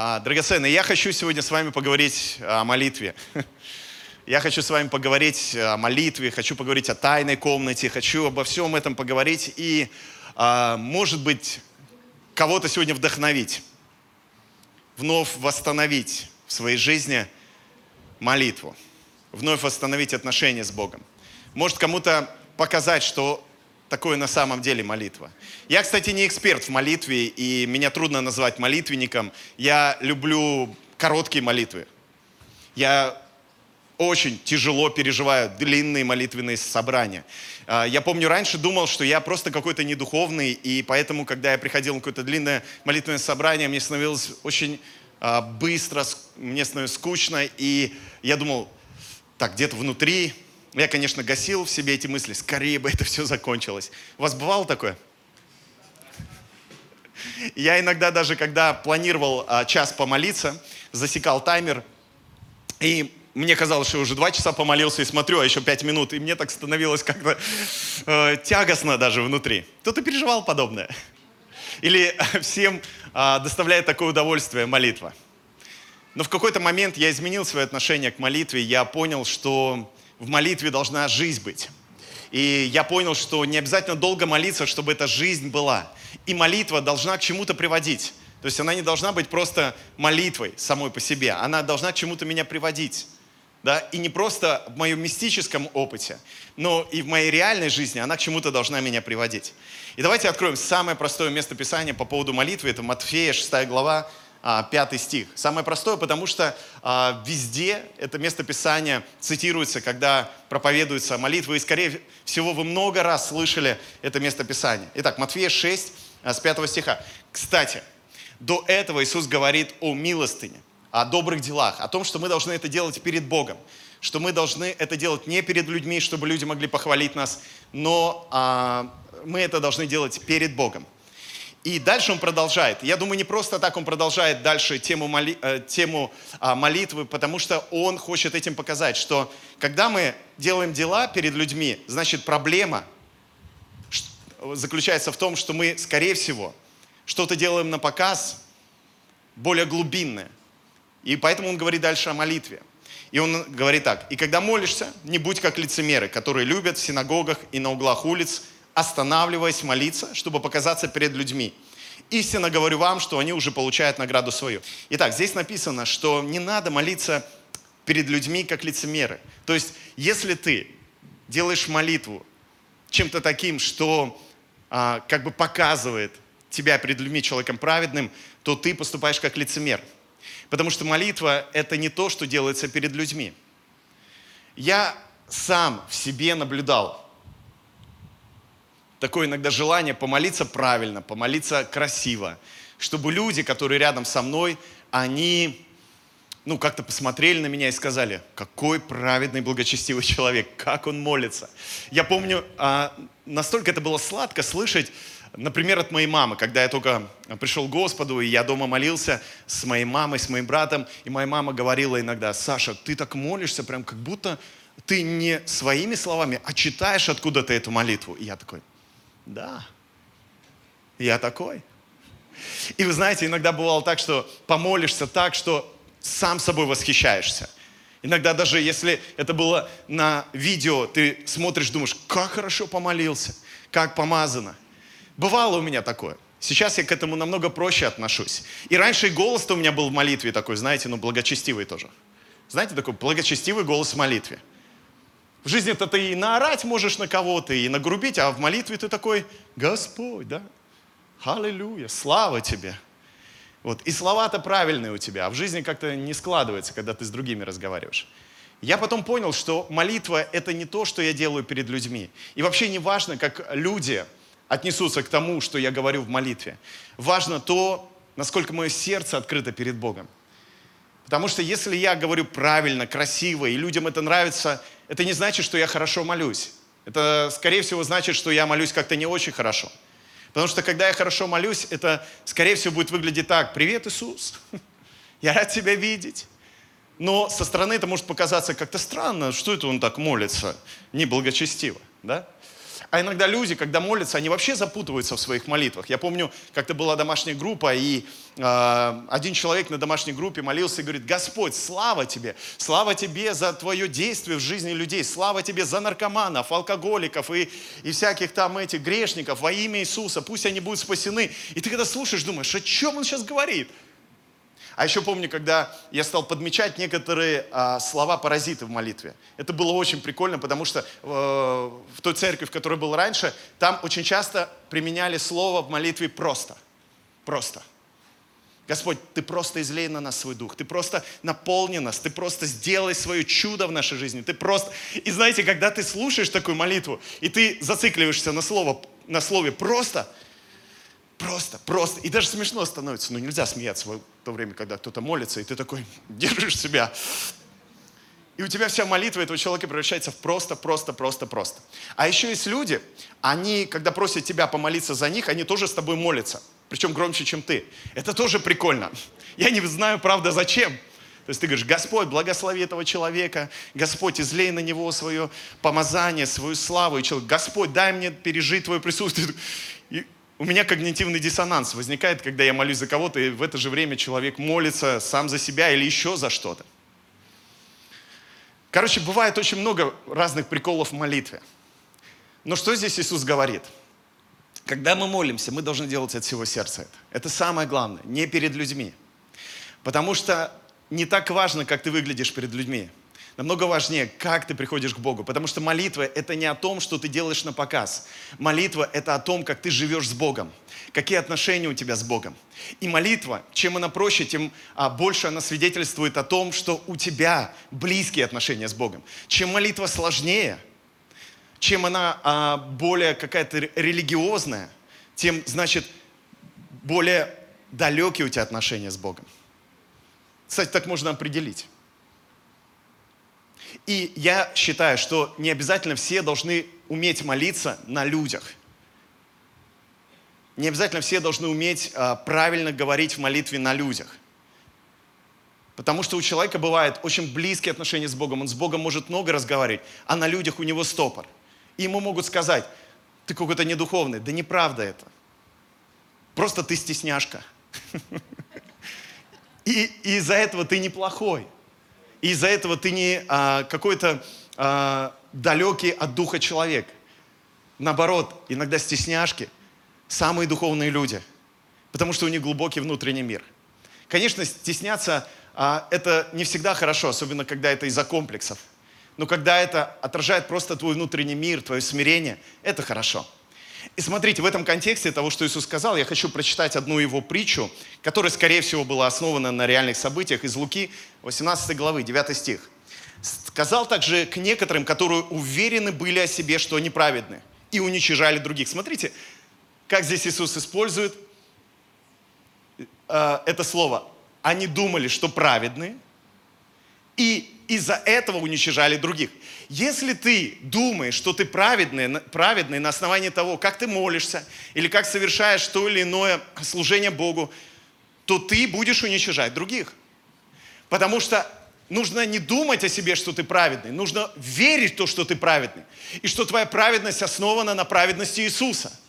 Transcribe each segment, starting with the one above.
А, драгоценные, я хочу сегодня с вами поговорить о молитве. Я хочу с вами поговорить о молитве, хочу поговорить о тайной комнате, хочу обо всем этом поговорить и, а, может быть, кого-то сегодня вдохновить, вновь восстановить в своей жизни молитву, вновь восстановить отношения с Богом. Может кому-то показать, что такое на самом деле молитва. Я, кстати, не эксперт в молитве, и меня трудно назвать молитвенником. Я люблю короткие молитвы. Я очень тяжело переживаю длинные молитвенные собрания. А, я помню, раньше думал, что я просто какой-то недуховный, и поэтому, когда я приходил на какое-то длинное молитвенное собрание, мне становилось очень а, быстро, мне становилось скучно, и я думал, так, где-то внутри я, конечно, гасил в себе эти мысли, скорее бы это все закончилось. У вас бывало такое? Я иногда даже, когда планировал а, час помолиться, засекал таймер, и мне казалось, что уже два часа помолился и смотрю, а еще пять минут, и мне так становилось как-то э, тягостно даже внутри. Кто-то переживал подобное? Или всем э, доставляет такое удовольствие молитва? Но в какой-то момент я изменил свое отношение к молитве, я понял, что в молитве должна жизнь быть. И я понял, что не обязательно долго молиться, чтобы эта жизнь была. И молитва должна к чему-то приводить. То есть она не должна быть просто молитвой самой по себе. Она должна к чему-то меня приводить. Да? И не просто в моем мистическом опыте, но и в моей реальной жизни она к чему-то должна меня приводить. И давайте откроем самое простое место Писания по поводу молитвы. Это Матфея, 6 глава, а, пятый стих. Самое простое, потому что а, везде это место Писания цитируется, когда проповедуется молитва, и, скорее всего, вы много раз слышали это место Писания. Итак, Матфея 6, а, с 5 стиха. Кстати, до этого Иисус говорит о милостыне, о добрых делах, о том, что мы должны это делать перед Богом, что мы должны это делать не перед людьми, чтобы люди могли похвалить нас, но а, мы это должны делать перед Богом. И дальше он продолжает. Я думаю, не просто так он продолжает дальше тему, моли, э, тему а, молитвы, потому что он хочет этим показать, что когда мы делаем дела перед людьми, значит проблема заключается в том, что мы, скорее всего, что-то делаем на показ более глубинное. И поэтому он говорит дальше о молитве. И он говорит так, «И когда молишься, не будь как лицемеры, которые любят в синагогах и на углах улиц – останавливаясь молиться, чтобы показаться перед людьми. Истинно говорю вам, что они уже получают награду свою. Итак, здесь написано, что не надо молиться перед людьми, как лицемеры. То есть, если ты делаешь молитву чем-то таким, что а, как бы показывает тебя перед людьми человеком праведным, то ты поступаешь как лицемер. Потому что молитва – это не то, что делается перед людьми. Я сам в себе наблюдал – такое иногда желание помолиться правильно, помолиться красиво, чтобы люди, которые рядом со мной, они ну, как-то посмотрели на меня и сказали, какой праведный, благочестивый человек, как он молится. Я помню, а, настолько это было сладко слышать, например, от моей мамы, когда я только пришел к Господу, и я дома молился с моей мамой, с моим братом, и моя мама говорила иногда, Саша, ты так молишься, прям как будто ты не своими словами, а читаешь откуда-то эту молитву. И я такой, да, я такой. И вы знаете, иногда бывало так, что помолишься так, что сам собой восхищаешься. Иногда даже если это было на видео, ты смотришь, думаешь, как хорошо помолился, как помазано. Бывало у меня такое. Сейчас я к этому намного проще отношусь. И раньше и голос-то у меня был в молитве такой, знаете, ну благочестивый тоже. Знаете, такой благочестивый голос в молитве. В жизни-то ты и наорать можешь на кого-то, и нагрубить, а в молитве ты такой, Господь, да? Аллилуйя, слава тебе. Вот. И слова-то правильные у тебя, а в жизни как-то не складывается, когда ты с другими разговариваешь. Я потом понял, что молитва – это не то, что я делаю перед людьми. И вообще не важно, как люди отнесутся к тому, что я говорю в молитве. Важно то, насколько мое сердце открыто перед Богом. Потому что если я говорю правильно, красиво, и людям это нравится, это не значит, что я хорошо молюсь. Это, скорее всего, значит, что я молюсь как-то не очень хорошо. Потому что, когда я хорошо молюсь, это, скорее всего, будет выглядеть так. «Привет, Иисус! Я рад тебя видеть!» Но со стороны это может показаться как-то странно. Что это он так молится? Неблагочестиво, да? А иногда люди, когда молятся, они вообще запутываются в своих молитвах. Я помню, как-то была домашняя группа, и э, один человек на домашней группе молился и говорит, Господь, слава Тебе, слава Тебе за Твое действие в жизни людей, слава Тебе за наркоманов, алкоголиков и, и всяких там этих грешников во имя Иисуса, пусть они будут спасены. И ты когда слушаешь, думаешь, о чем он сейчас говорит? А еще помню, когда я стал подмечать некоторые а, слова-паразиты в молитве. Это было очень прикольно, потому что э, в той церкви, в которой был раньше, там очень часто применяли слово в молитве «просто». Просто. Господь, Ты просто излей на нас свой дух, Ты просто наполни нас, Ты просто сделай свое чудо в нашей жизни, Ты просто... И знаете, когда ты слушаешь такую молитву, и ты зацикливаешься на, слово, на слове «просто», Просто, просто. И даже смешно становится. Но нельзя смеяться в то время, когда кто-то молится, и ты такой держишь себя. И у тебя вся молитва этого человека превращается в просто, просто, просто, просто. А еще есть люди, они, когда просят тебя помолиться за них, они тоже с тобой молятся. Причем громче, чем ты. Это тоже прикольно. Я не знаю, правда, зачем. То есть ты говоришь, Господь, благослови этого человека, Господь, излей на него свое помазание, свою славу. И человек, Господь, дай мне пережить Твое присутствие. У меня когнитивный диссонанс возникает, когда я молюсь за кого-то, и в это же время человек молится сам за себя или еще за что-то. Короче, бывает очень много разных приколов в молитве. Но что здесь Иисус говорит? Когда мы молимся, мы должны делать от всего сердца это. Это самое главное, не перед людьми. Потому что не так важно, как ты выглядишь перед людьми. Намного важнее, как ты приходишь к Богу. Потому что молитва – это не о том, что ты делаешь на показ. Молитва – это о том, как ты живешь с Богом. Какие отношения у тебя с Богом. И молитва, чем она проще, тем а, больше она свидетельствует о том, что у тебя близкие отношения с Богом. Чем молитва сложнее, чем она а, более какая-то религиозная, тем, значит, более далекие у тебя отношения с Богом. Кстати, так можно определить. И я считаю, что не обязательно все должны уметь молиться на людях. Не обязательно все должны уметь а, правильно говорить в молитве на людях. Потому что у человека бывает очень близкие отношения с Богом. Он с Богом может много разговаривать, а на людях у него стопор. И ему могут сказать, ты какой-то недуховный. Да неправда это. Просто ты стесняшка. И из-за этого ты неплохой. И из-за этого ты не а, какой-то а, далекий от духа человек. Наоборот, иногда стесняшки – самые духовные люди, потому что у них глубокий внутренний мир. Конечно, стесняться а, – это не всегда хорошо, особенно когда это из-за комплексов. Но когда это отражает просто твой внутренний мир, твое смирение, это хорошо. И смотрите, в этом контексте того, что Иисус сказал, я хочу прочитать одну его притчу, которая, скорее всего, была основана на реальных событиях из Луки, 18 главы, 9 стих. «Сказал также к некоторым, которые уверены были о себе, что они праведны, и уничижали других». Смотрите, как здесь Иисус использует э, это слово. Они думали, что праведны, и из-за этого уничижали других. Если ты думаешь, что ты праведный, праведный на основании того, как ты молишься, или как совершаешь то или иное служение Богу, то ты будешь уничижать других. Потому что нужно не думать о себе, что ты праведный, нужно верить в то, что ты праведный, и что твоя праведность основана на праведности Иисуса –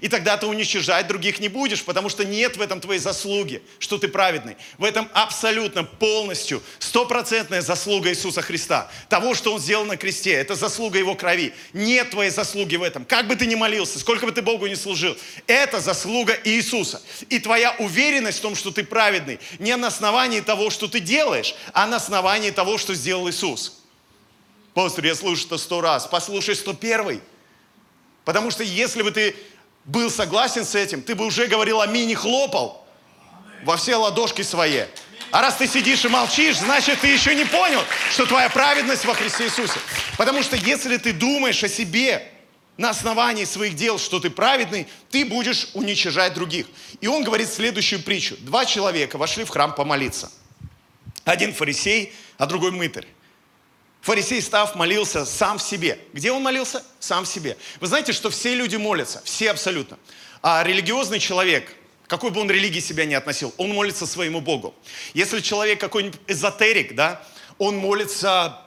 и тогда ты уничижать других не будешь, потому что нет в этом твоей заслуги, что ты праведный. В этом абсолютно полностью стопроцентная заслуга Иисуса Христа. Того, что Он сделал на кресте. Это заслуга Его крови. Нет твоей заслуги в этом. Как бы ты ни молился, сколько бы ты Богу не служил. Это заслуга Иисуса. И твоя уверенность в том, что ты праведный, не на основании того, что ты делаешь, а на основании того, что сделал Иисус. Пастор, я слышу это сто раз. Послушай сто первый. Потому что если бы ты был согласен с этим, ты бы уже говорил аминь и хлопал во все ладошки свои. А раз ты сидишь и молчишь, значит, ты еще не понял, что твоя праведность во Христе Иисусе. Потому что если ты думаешь о себе на основании своих дел, что ты праведный, ты будешь уничижать других. И он говорит следующую притчу. Два человека вошли в храм помолиться. Один фарисей, а другой мытарь. Фарисей, став, молился сам в себе. Где он молился? Сам в себе. Вы знаете, что все люди молятся, все абсолютно. А религиозный человек, какой бы он религии себя ни относил, он молится своему Богу. Если человек какой-нибудь эзотерик, да, он молится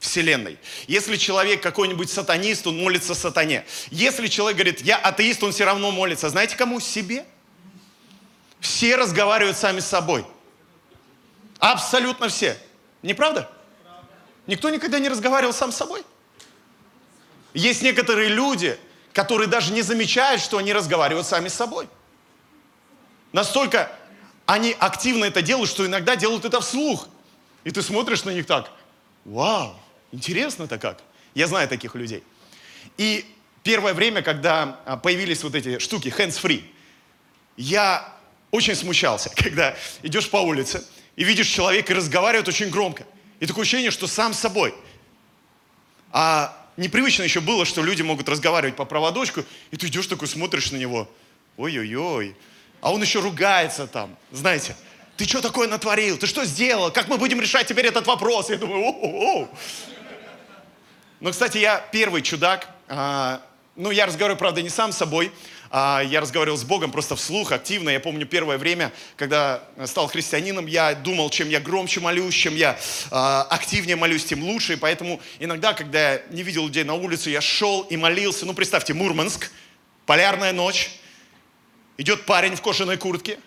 Вселенной. Если человек какой-нибудь сатанист, он молится сатане. Если человек говорит, я атеист, он все равно молится. Знаете кому? Себе. Все разговаривают сами с собой. Абсолютно все. Не правда? Никто никогда не разговаривал сам с собой. Есть некоторые люди, которые даже не замечают, что они разговаривают сами с собой. Настолько они активно это делают, что иногда делают это вслух. И ты смотришь на них так, вау, интересно-то как. Я знаю таких людей. И первое время, когда а, появились вот эти штуки, hands-free, я очень смущался, когда идешь по улице и видишь человека и разговаривает очень громко. И такое ощущение, что сам собой. А непривычно еще было, что люди могут разговаривать по проводочку, и ты идешь такой, смотришь на него. Ой-ой-ой. А он еще ругается там, знаете. Ты что такое натворил? Ты что сделал? Как мы будем решать теперь этот вопрос? Я думаю, о-о-о. Но, кстати, я первый чудак. А, ну, я разговариваю, правда, не сам с собой, я разговаривал с Богом просто вслух, активно. Я помню первое время, когда стал христианином, я думал, чем я громче молюсь, чем я а, активнее молюсь, тем лучше. И поэтому иногда, когда я не видел людей на улице, я шел и молился. Ну, представьте, Мурманск, полярная ночь, идет парень в кожаной куртке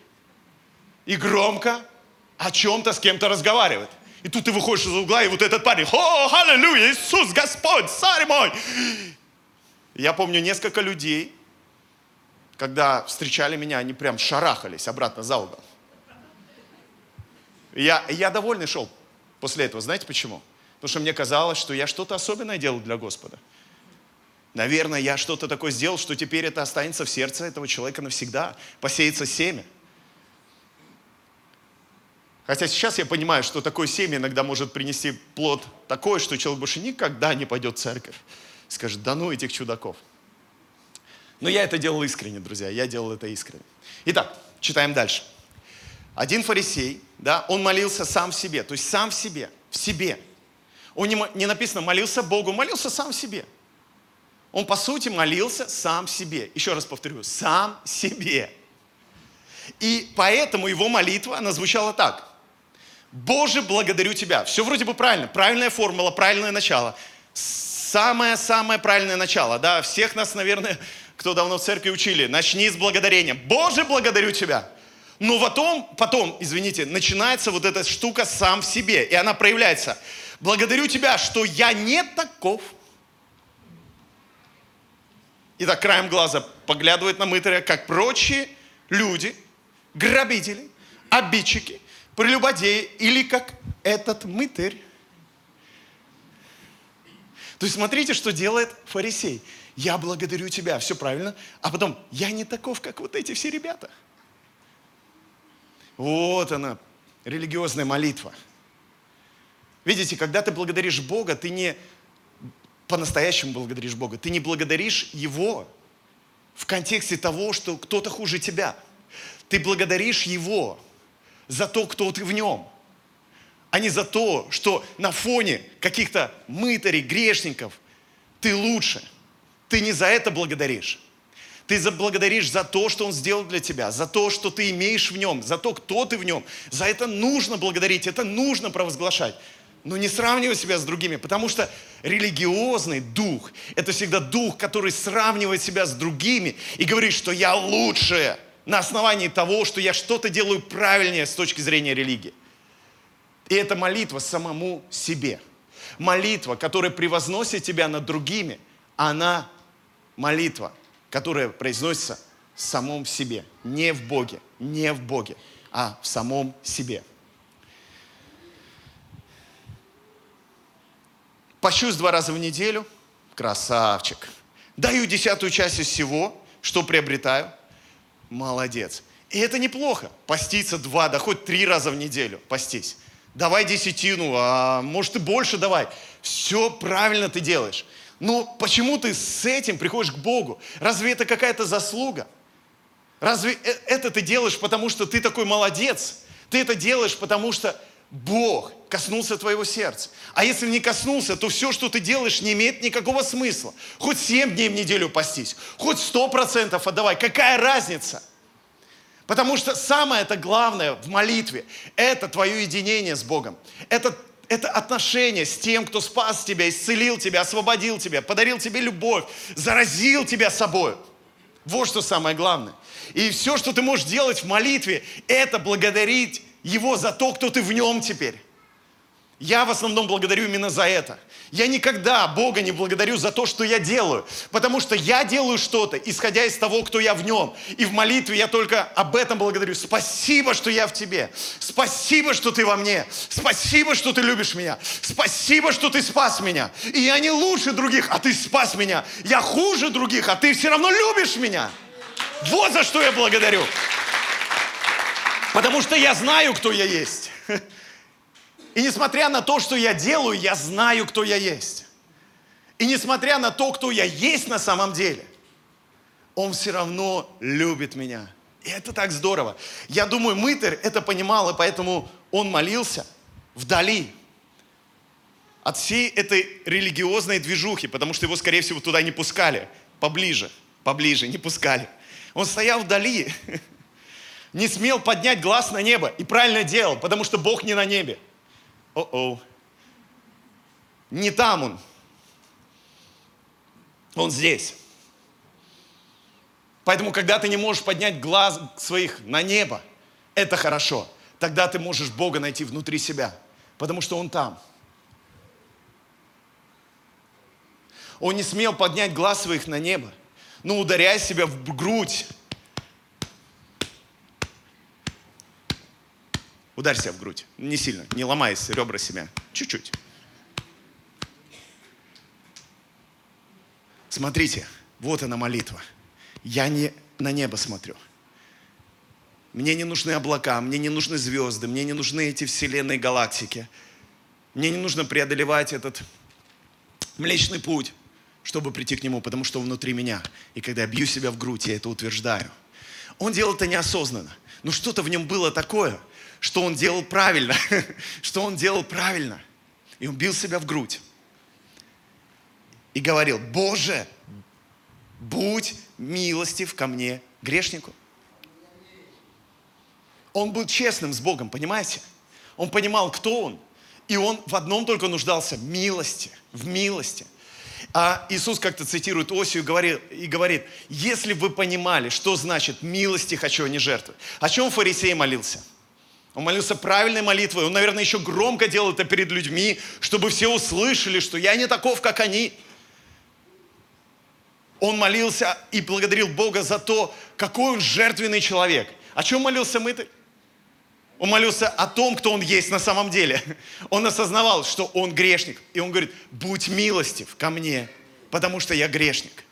и громко о чем-то с кем-то разговаривает. И тут ты выходишь из угла, и вот этот парень, о, аллилуйя, Иисус, Господь, царь мой. Я помню несколько людей, когда встречали меня, они прям шарахались обратно за угол. Я, я довольный шел после этого. Знаете почему? Потому что мне казалось, что я что-то особенное делал для Господа. Наверное, я что-то такое сделал, что теперь это останется в сердце этого человека навсегда. Посеется семя. Хотя сейчас я понимаю, что такое семя иногда может принести плод такой, что человек больше никогда не пойдет в церковь. Скажет, да ну этих чудаков. Но я это делал искренне, друзья, я делал это искренне. Итак, читаем дальше. Один фарисей, да, он молился сам в себе, то есть сам в себе, в себе. Он не, не написано молился Богу, молился сам в себе. Он, по сути, молился сам себе. Еще раз повторю, сам себе. И поэтому его молитва, она звучала так. Боже, благодарю Тебя. Все вроде бы правильно. Правильная формула, правильное начало. Самое-самое правильное начало. Да, всех нас, наверное, кто давно в церкви учили, начни с благодарения. Боже, благодарю Тебя. Но потом, потом, извините, начинается вот эта штука сам в себе, и она проявляется. Благодарю Тебя, что я не таков. И так краем глаза поглядывает на мытаря, как прочие люди, грабители, обидчики, прелюбодеи, или как этот мытарь. То есть смотрите, что делает фарисей я благодарю тебя, все правильно. А потом, я не таков, как вот эти все ребята. Вот она, религиозная молитва. Видите, когда ты благодаришь Бога, ты не по-настоящему благодаришь Бога, ты не благодаришь Его в контексте того, что кто-то хуже тебя. Ты благодаришь Его за то, кто ты в Нем, а не за то, что на фоне каких-то мытарей, грешников ты лучше – ты не за это благодаришь. Ты благодаришь за то, что Он сделал для тебя, за то, что ты имеешь в Нем, за то, кто ты в Нем. За это нужно благодарить, это нужно провозглашать. Но не сравнивай себя с другими, потому что религиозный дух – это всегда дух, который сравнивает себя с другими и говорит, что я лучше на основании того, что я что-то делаю правильнее с точки зрения религии. И это молитва самому себе. Молитва, которая превозносит тебя над другими, она молитва, которая произносится в самом себе, не в Боге, не в Боге, а в самом себе. Пощусь два раза в неделю, красавчик. Даю десятую часть из всего, что приобретаю, молодец. И это неплохо, поститься два, да хоть три раза в неделю постись. Давай десятину, а может и больше давай. Все правильно ты делаешь. Ну, почему ты с этим приходишь к Богу? Разве это какая-то заслуга? Разве э, это ты делаешь, потому что ты такой молодец? Ты это делаешь, потому что Бог коснулся твоего сердца. А если не коснулся, то все, что ты делаешь, не имеет никакого смысла. Хоть семь дней в неделю постись, хоть сто процентов отдавай. Какая разница? Потому что самое это главное в молитве – это твое единение с Богом. Это Это отношение с тем, кто спас тебя, исцелил тебя, освободил тебя, подарил тебе любовь, заразил тебя собой. Вот что самое главное. И все, что ты можешь делать в молитве, это благодарить Его за то, кто ты в Нем теперь. Я в основном благодарю именно за это. Я никогда Бога не благодарю за то, что я делаю, потому что я делаю что-то, исходя из того, кто я в нем. И в молитве я только об этом благодарю. Спасибо, что я в тебе. Спасибо, что ты во мне. Спасибо, что ты любишь меня. Спасибо, что ты спас меня. И я не лучше других, а ты спас меня. Я хуже других, а ты все равно любишь меня. Вот за что я благодарю. Потому что я знаю, кто я есть. И несмотря на то, что я делаю, я знаю, кто я есть. И несмотря на то, кто я есть на самом деле, он все равно любит меня. И это так здорово. Я думаю, Мытарь это понимал, и поэтому он молился вдали от всей этой религиозной движухи, потому что его, скорее всего, туда не пускали. Поближе, поближе, не пускали. Он стоял вдали, не смел поднять глаз на небо и правильно делал, потому что Бог не на небе. О-о. Не там он. Он здесь. Поэтому, когда ты не можешь поднять глаз своих на небо, это хорошо. Тогда ты можешь Бога найти внутри себя, потому что Он там. Он не смел поднять глаз своих на небо, но ударяя себя в грудь, Ударь себя в грудь. Не сильно, не ломай ребра себя. Чуть-чуть. Смотрите, вот она молитва. Я не на небо смотрю. Мне не нужны облака, мне не нужны звезды, мне не нужны эти вселенные галактики. Мне не нужно преодолевать этот Млечный Путь, чтобы прийти к Нему, потому что внутри меня. И когда я бью себя в грудь, я это утверждаю. Он делал это неосознанно. Но что-то в нем было такое – что он делал правильно, что он делал правильно. И он бил себя в грудь. И говорил, Боже, будь милостив ко мне, грешнику. Он был честным с Богом, понимаете? Он понимал, кто он. И он в одном только нуждался – милости, в милости. А Иисус как-то цитирует Осию и говорит, если вы понимали, что значит милости хочу, а не жертвы. О чем фарисей молился? Он молился правильной молитвой. Он, наверное, еще громко делал это перед людьми, чтобы все услышали, что я не таков, как они. Он молился и благодарил Бога за то, какой он жертвенный человек. О чем молился мы-то? Он молился о том, кто он есть на самом деле. Он осознавал, что он грешник. И он говорит, будь милостив ко мне, потому что я грешник.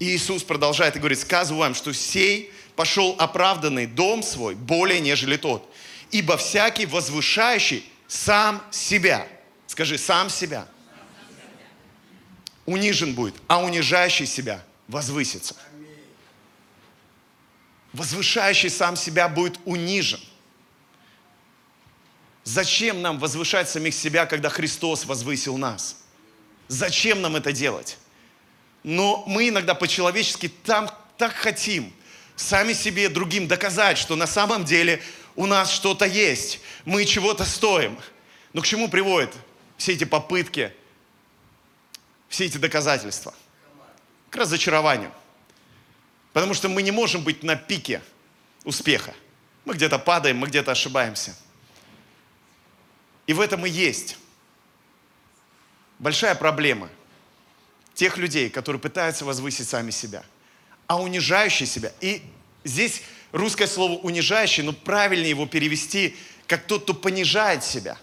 И Иисус продолжает и говорит, сказываю вам, что сей пошел оправданный дом свой более, нежели тот. Ибо всякий возвышающий сам себя, скажи, сам себя, унижен будет, а унижающий себя возвысится. Возвышающий сам себя будет унижен. Зачем нам возвышать самих себя, когда Христос возвысил нас? Зачем нам это делать? Но мы иногда по-человечески там так хотим сами себе другим доказать, что на самом деле у нас что-то есть, мы чего-то стоим. Но к чему приводят все эти попытки, все эти доказательства? К разочарованию. Потому что мы не можем быть на пике успеха. Мы где-то падаем, мы где-то ошибаемся. И в этом и есть большая проблема тех людей, которые пытаются возвысить сами себя, а унижающие себя. И здесь русское слово унижающий, но правильнее его перевести как тот, кто понижает себя.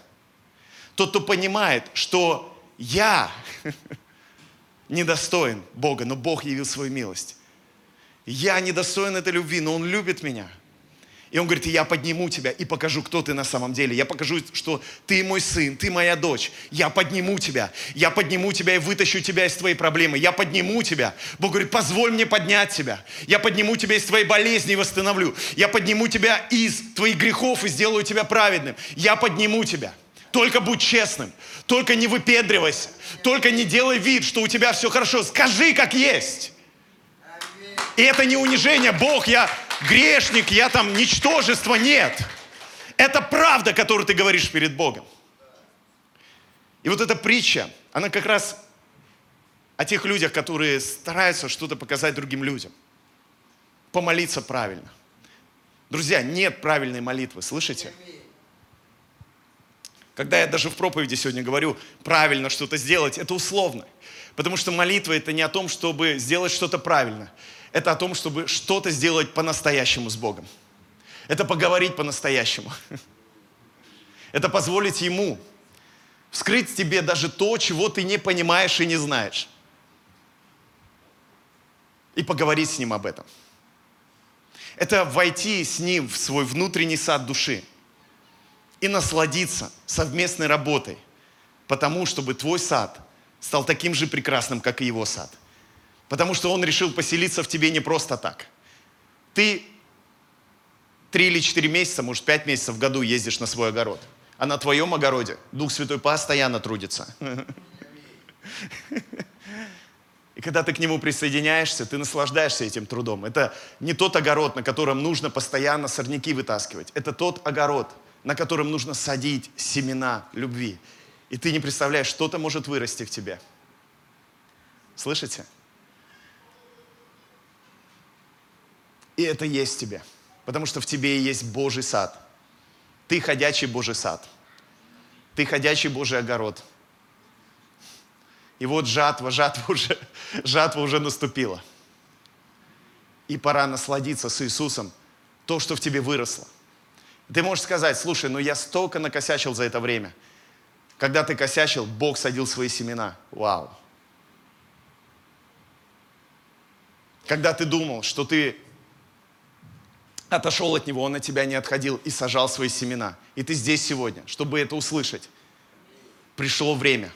Тот, кто понимает, что я недостоин Бога, но Бог явил свою милость. Я недостоин этой любви, но Он любит меня – и он говорит, я подниму тебя и покажу, кто ты на самом деле. Я покажу, что ты мой сын, ты моя дочь. Я подниму тебя. Я подниму тебя и вытащу тебя из твоей проблемы. Я подниму тебя. Бог говорит, позволь мне поднять тебя. Я подниму тебя из твоей болезни и восстановлю. Я подниму тебя из твоих грехов и сделаю тебя праведным. Я подниму тебя. Только будь честным. Только не выпендривайся. Только не делай вид, что у тебя все хорошо. Скажи, как есть. И это не унижение. Бог, я грешник, я там ничтожество. Нет. Это правда, которую ты говоришь перед Богом. И вот эта притча, она как раз о тех людях, которые стараются что-то показать другим людям. Помолиться правильно. Друзья, нет правильной молитвы, слышите? Когда я даже в проповеди сегодня говорю правильно что-то сделать, это условно. Потому что молитва это не о том, чтобы сделать что-то правильно. Это о том, чтобы что-то сделать по-настоящему с Богом. Это поговорить по-настоящему. Это позволить Ему вскрыть тебе даже то, чего ты не понимаешь и не знаешь. И поговорить с Ним об этом. Это войти с Ним в свой внутренний сад души и насладиться совместной работой, потому чтобы твой сад стал таким же прекрасным, как и его сад. Потому что Он решил поселиться в тебе не просто так. Ты три или четыре месяца, может, пять месяцев в году ездишь на свой огород. А на твоем огороде Дух Святой постоянно трудится. И когда ты к нему присоединяешься, ты наслаждаешься этим трудом. Это не тот огород, на котором нужно постоянно сорняки вытаскивать. Это тот огород, на котором нужно садить семена любви. И ты не представляешь, что-то может вырасти в тебе. Слышите? И это есть в тебе. Потому что в тебе и есть Божий сад. Ты ходячий Божий сад. Ты ходячий Божий огород. И вот жатва, жатва уже, жатва уже наступила. И пора насладиться с Иисусом то, что в тебе выросло. Ты можешь сказать, слушай, ну я столько накосячил за это время. Когда ты косячил, Бог садил свои семена. Вау. Когда ты думал, что ты отошел от Него, Он от тебя не отходил и сажал свои семена. И ты здесь сегодня, чтобы это услышать. Пришло время.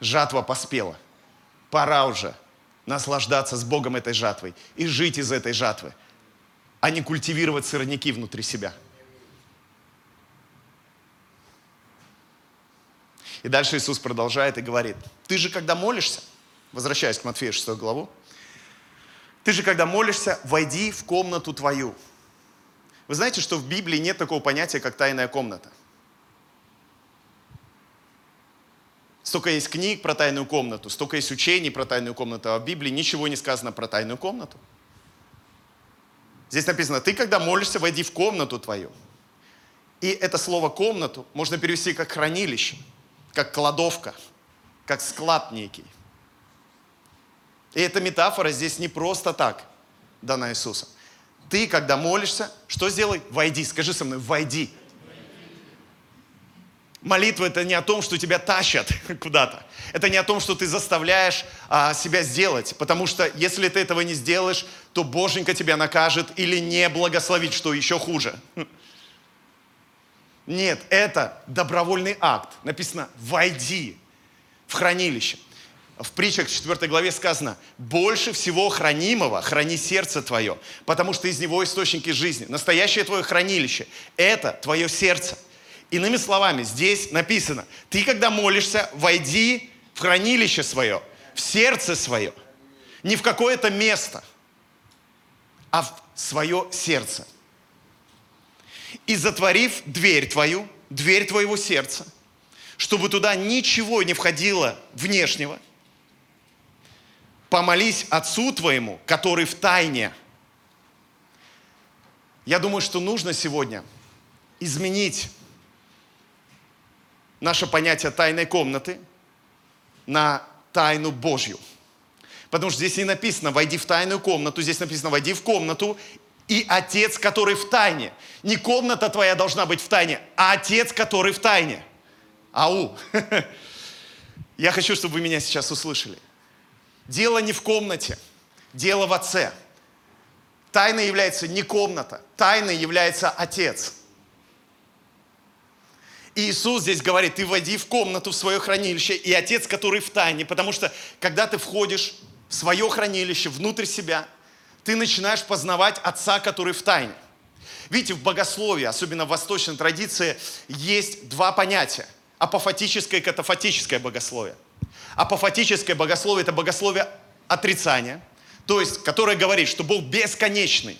Жатва поспела. Пора уже наслаждаться с Богом этой жатвой и жить из этой жатвы, а не культивировать сорняки внутри себя. И дальше Иисус продолжает и говорит, ты же когда молишься, возвращаясь к Матфею 6 главу, ты же, когда молишься, войди в комнату твою. Вы знаете, что в Библии нет такого понятия, как тайная комната. Столько есть книг про тайную комнату, столько есть учений про тайную комнату, а в Библии ничего не сказано про тайную комнату. Здесь написано, ты когда молишься, войди в комнату твою. И это слово «комнату» можно перевести как хранилище, как кладовка, как склад некий. И эта метафора здесь не просто так дана Иисусом. Ты, когда молишься, что сделай? Войди. Скажи со мной, войди. Молитва это не о том, что тебя тащат куда-то. Это не о том, что ты заставляешь а, себя сделать. Потому что если ты этого не сделаешь, то Боженька тебя накажет или не благословит, что еще хуже. Нет, это добровольный акт. Написано, войди в хранилище в притчах в 4 главе сказано, больше всего хранимого храни сердце твое, потому что из него источники жизни. Настоящее твое хранилище – это твое сердце. Иными словами, здесь написано, ты когда молишься, войди в хранилище свое, в сердце свое, не в какое-то место, а в свое сердце. И затворив дверь твою, дверь твоего сердца, чтобы туда ничего не входило внешнего – помолись Отцу твоему, который в тайне. Я думаю, что нужно сегодня изменить наше понятие тайной комнаты на тайну Божью. Потому что здесь не написано «войди в тайную комнату», здесь написано «войди в комнату, и Отец, который в тайне». Не комната твоя должна быть в тайне, а Отец, который в тайне. Ау! Я хочу, чтобы вы меня сейчас услышали. Дело не в комнате, дело в Отце. Тайна является не комната, тайной является Отец. И Иисус здесь говорит, ты войди в комнату, в свое хранилище, и Отец, который в тайне, потому что когда ты входишь в свое хранилище, внутрь себя, ты начинаешь познавать Отца, который в тайне. Видите, в богословии, особенно в восточной традиции, есть два понятия. Апофатическое и катафатическое богословие. Апофатическое богословие – это богословие отрицания, то есть, которое говорит, что Бог бесконечный,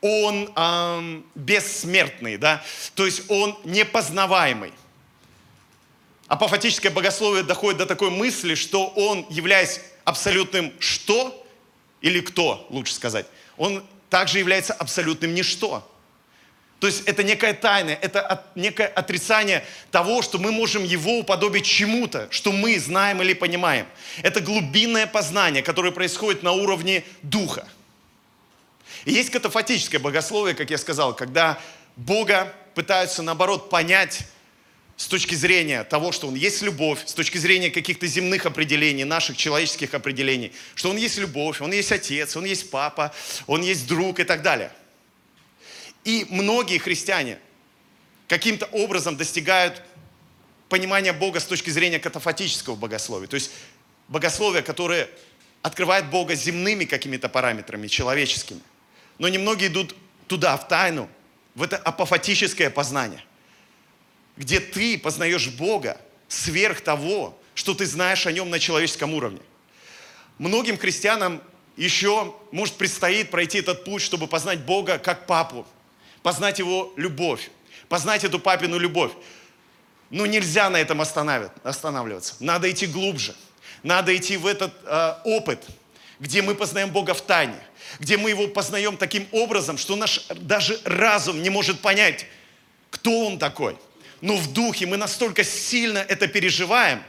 Он эм, бессмертный, да, то есть Он непознаваемый. апофатическое богословие доходит до такой мысли, что он, являясь абсолютным что, или кто, лучше сказать, он также является абсолютным ничто. То есть это некая тайна, это от, некое отрицание того, что мы можем его уподобить чему-то, что мы знаем или понимаем. Это глубинное познание, которое происходит на уровне духа. И есть катафатическое богословие, как я сказал, когда Бога пытаются, наоборот, понять с точки зрения того, что Он есть любовь, с точки зрения каких-то земных определений, наших человеческих определений, что Он есть любовь, Он есть Отец, Он есть Папа, Он есть друг и так далее. И многие христиане каким-то образом достигают понимания Бога с точки зрения катафатического богословия. То есть богословие, которое открывает Бога земными какими-то параметрами, человеческими. Но немногие идут туда, в тайну, в это апофатическое познание, где ты познаешь Бога сверх того, что ты знаешь о Нем на человеческом уровне. Многим христианам еще, может, предстоит пройти этот путь, чтобы познать Бога как папу, познать Его любовь, познать эту папину любовь. Но нельзя на этом останавливаться. Надо идти глубже. Надо идти в этот э, опыт, где мы познаем Бога в тайне – где мы его познаем таким образом, что наш даже разум не может понять, кто он такой. Но в духе мы настолько сильно это переживаем,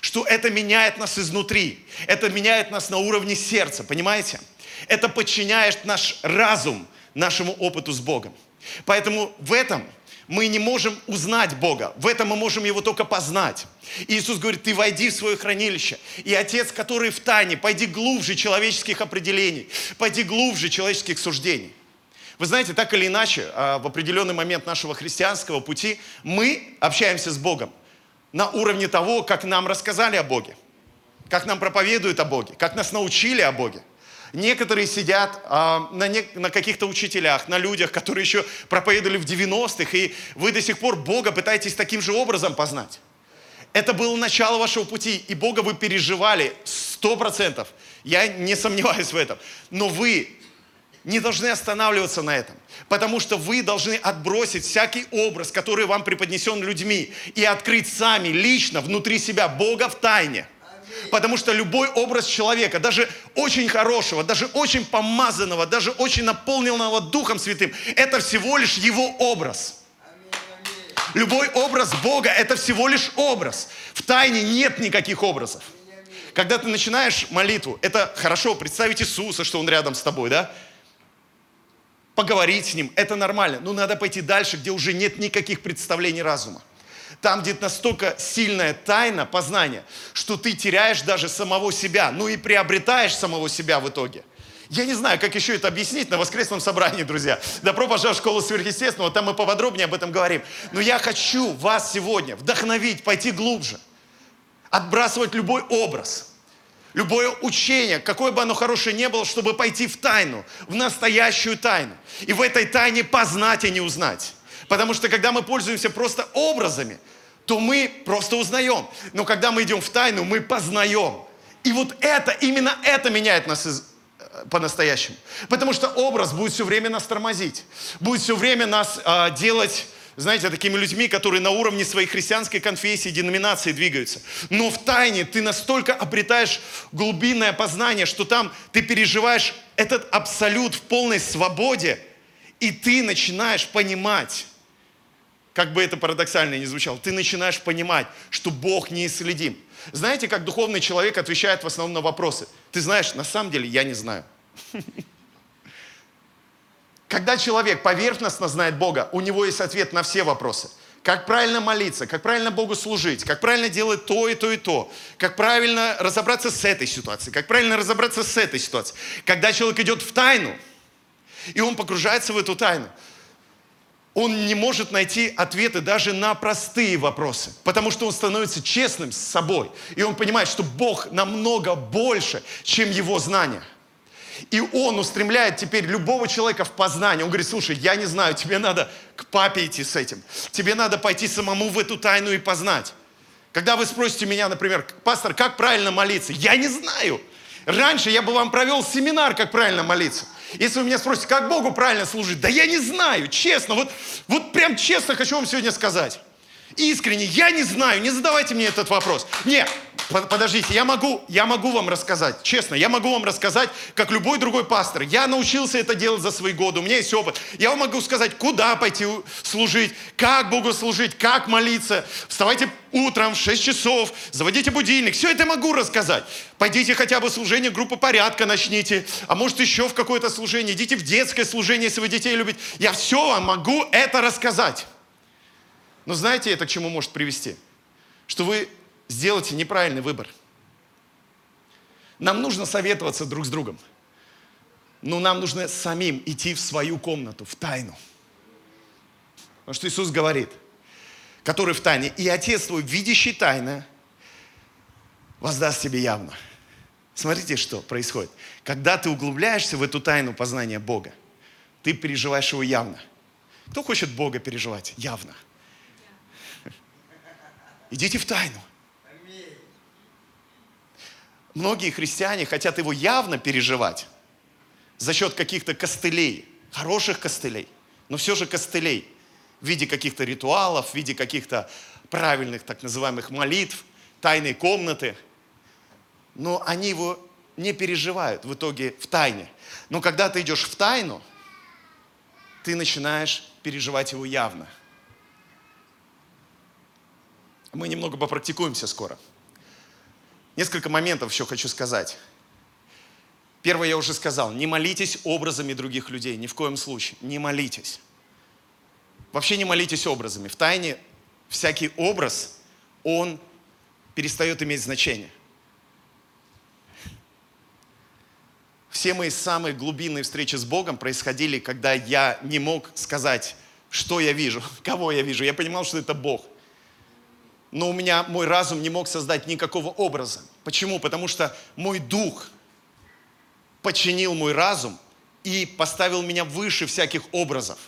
что это меняет нас изнутри. Это меняет нас на уровне сердца, понимаете? Это подчиняет наш разум нашему опыту с Богом. Поэтому в этом мы не можем узнать Бога. В этом мы можем Его только познать. Иисус говорит, ты войди в свое хранилище. И Отец, который в тайне, пойди глубже человеческих определений, пойди глубже человеческих суждений. Вы знаете, так или иначе, а, в определенный момент нашего христианского пути мы общаемся с Богом на уровне того, как нам рассказали о Боге, как нам проповедуют о Боге, как нас научили о Боге. Некоторые сидят а, на, не, на каких-то учителях, на людях, которые еще проповедовали в 90-х, и вы до сих пор Бога пытаетесь таким же образом познать. Это было начало вашего пути, и Бога вы переживали сто процентов. Я не сомневаюсь в этом. Но вы не должны останавливаться на этом, потому что вы должны отбросить всякий образ, который вам преподнесен людьми, и открыть сами лично внутри себя Бога в тайне – Потому что любой образ человека, даже очень хорошего, даже очень помазанного, даже очень наполненного Духом Святым, это всего лишь его образ. Любой образ Бога – это всего лишь образ. В тайне нет никаких образов. Когда ты начинаешь молитву, это хорошо, представить Иисуса, что Он рядом с тобой, да? Поговорить с Ним, это нормально. Но надо пойти дальше, где уже нет никаких представлений разума. Там, где настолько сильная тайна познания, что ты теряешь даже самого себя, ну и приобретаешь самого себя в итоге. Я не знаю, как еще это объяснить на воскресном собрании, друзья. Добро пожаловать в школу сверхъестественного, там мы поподробнее об этом говорим. Но я хочу вас сегодня вдохновить, пойти глубже. Отбрасывать любой образ, любое учение, какое бы оно хорошее не было, чтобы пойти в тайну, в настоящую тайну. И в этой тайне познать и не узнать. Потому что когда мы пользуемся просто образами, то мы просто узнаем. Но когда мы идем в тайну, мы познаем. И вот это, именно это меняет нас из, э, по-настоящему. Потому что образ будет все время нас тормозить, будет все время нас э, делать, знаете, такими людьми, которые на уровне своей христианской конфессии, деноминации двигаются. Но в тайне ты настолько обретаешь глубинное познание, что там ты переживаешь этот абсолют в полной свободе, и ты начинаешь понимать, как бы это парадоксально ни звучало, ты начинаешь понимать, что Бог неисследим. Знаете, как духовный человек отвечает в основном на вопросы? Ты знаешь, на самом деле я не знаю. Когда человек поверхностно знает Бога, у него есть ответ на все вопросы. Как правильно молиться, как правильно Богу служить, как правильно делать то и то и то, как правильно разобраться с этой ситуацией, как правильно разобраться с этой ситуацией. Когда человек идет в тайну, и он погружается в эту тайну, он не может найти ответы даже на простые вопросы, потому что он становится честным с собой. И он понимает, что Бог намного больше, чем его знания. И он устремляет теперь любого человека в познание. Он говорит, слушай, я не знаю, тебе надо к папе идти с этим. Тебе надо пойти самому в эту тайну и познать. Когда вы спросите меня, например, пастор, как правильно молиться? Я не знаю. Раньше я бы вам провел семинар, как правильно молиться. Если вы меня спросите, как Богу правильно служить, да я не знаю, честно, вот, вот прям честно хочу вам сегодня сказать. Искренне, я не знаю, не задавайте мне этот вопрос. Нет, подождите, я могу, я могу вам рассказать, честно, я могу вам рассказать, как любой другой пастор. Я научился это делать за свои годы, у меня есть опыт. Я вам могу сказать, куда пойти служить, как Богу служить, как молиться. Вставайте утром в 6 часов, заводите будильник. Все это могу рассказать. Пойдите хотя бы служение группы порядка начните, а может еще в какое-то служение. Идите в детское служение, если вы детей любите. Я все вам могу это рассказать. Но знаете, это к чему может привести? Что вы сделаете неправильный выбор. Нам нужно советоваться друг с другом. Но нам нужно самим идти в свою комнату, в тайну. Потому что Иисус говорит, который в тайне, и Отец твой, видящий тайно, воздаст тебе явно. Смотрите, что происходит. Когда ты углубляешься в эту тайну познания Бога, ты переживаешь его явно. Кто хочет Бога переживать? Явно. Идите в тайну. Многие христиане хотят его явно переживать за счет каких-то костылей, хороших костылей, но все же костылей в виде каких-то ритуалов, в виде каких-то правильных так называемых молитв, тайной комнаты. Но они его не переживают в итоге в тайне. Но когда ты идешь в тайну, ты начинаешь переживать его явно – мы немного попрактикуемся скоро. Несколько моментов еще хочу сказать. Первое я уже сказал, не молитесь образами других людей, ни в коем случае, не молитесь. Вообще не молитесь образами. В тайне всякий образ, он перестает иметь значение. Все мои самые глубинные встречи с Богом происходили, когда я не мог сказать, что я вижу, кого я вижу. Я понимал, что это Бог но у меня мой разум не мог создать никакого образа. Почему? Потому что мой дух подчинил мой разум и поставил меня выше всяких образов.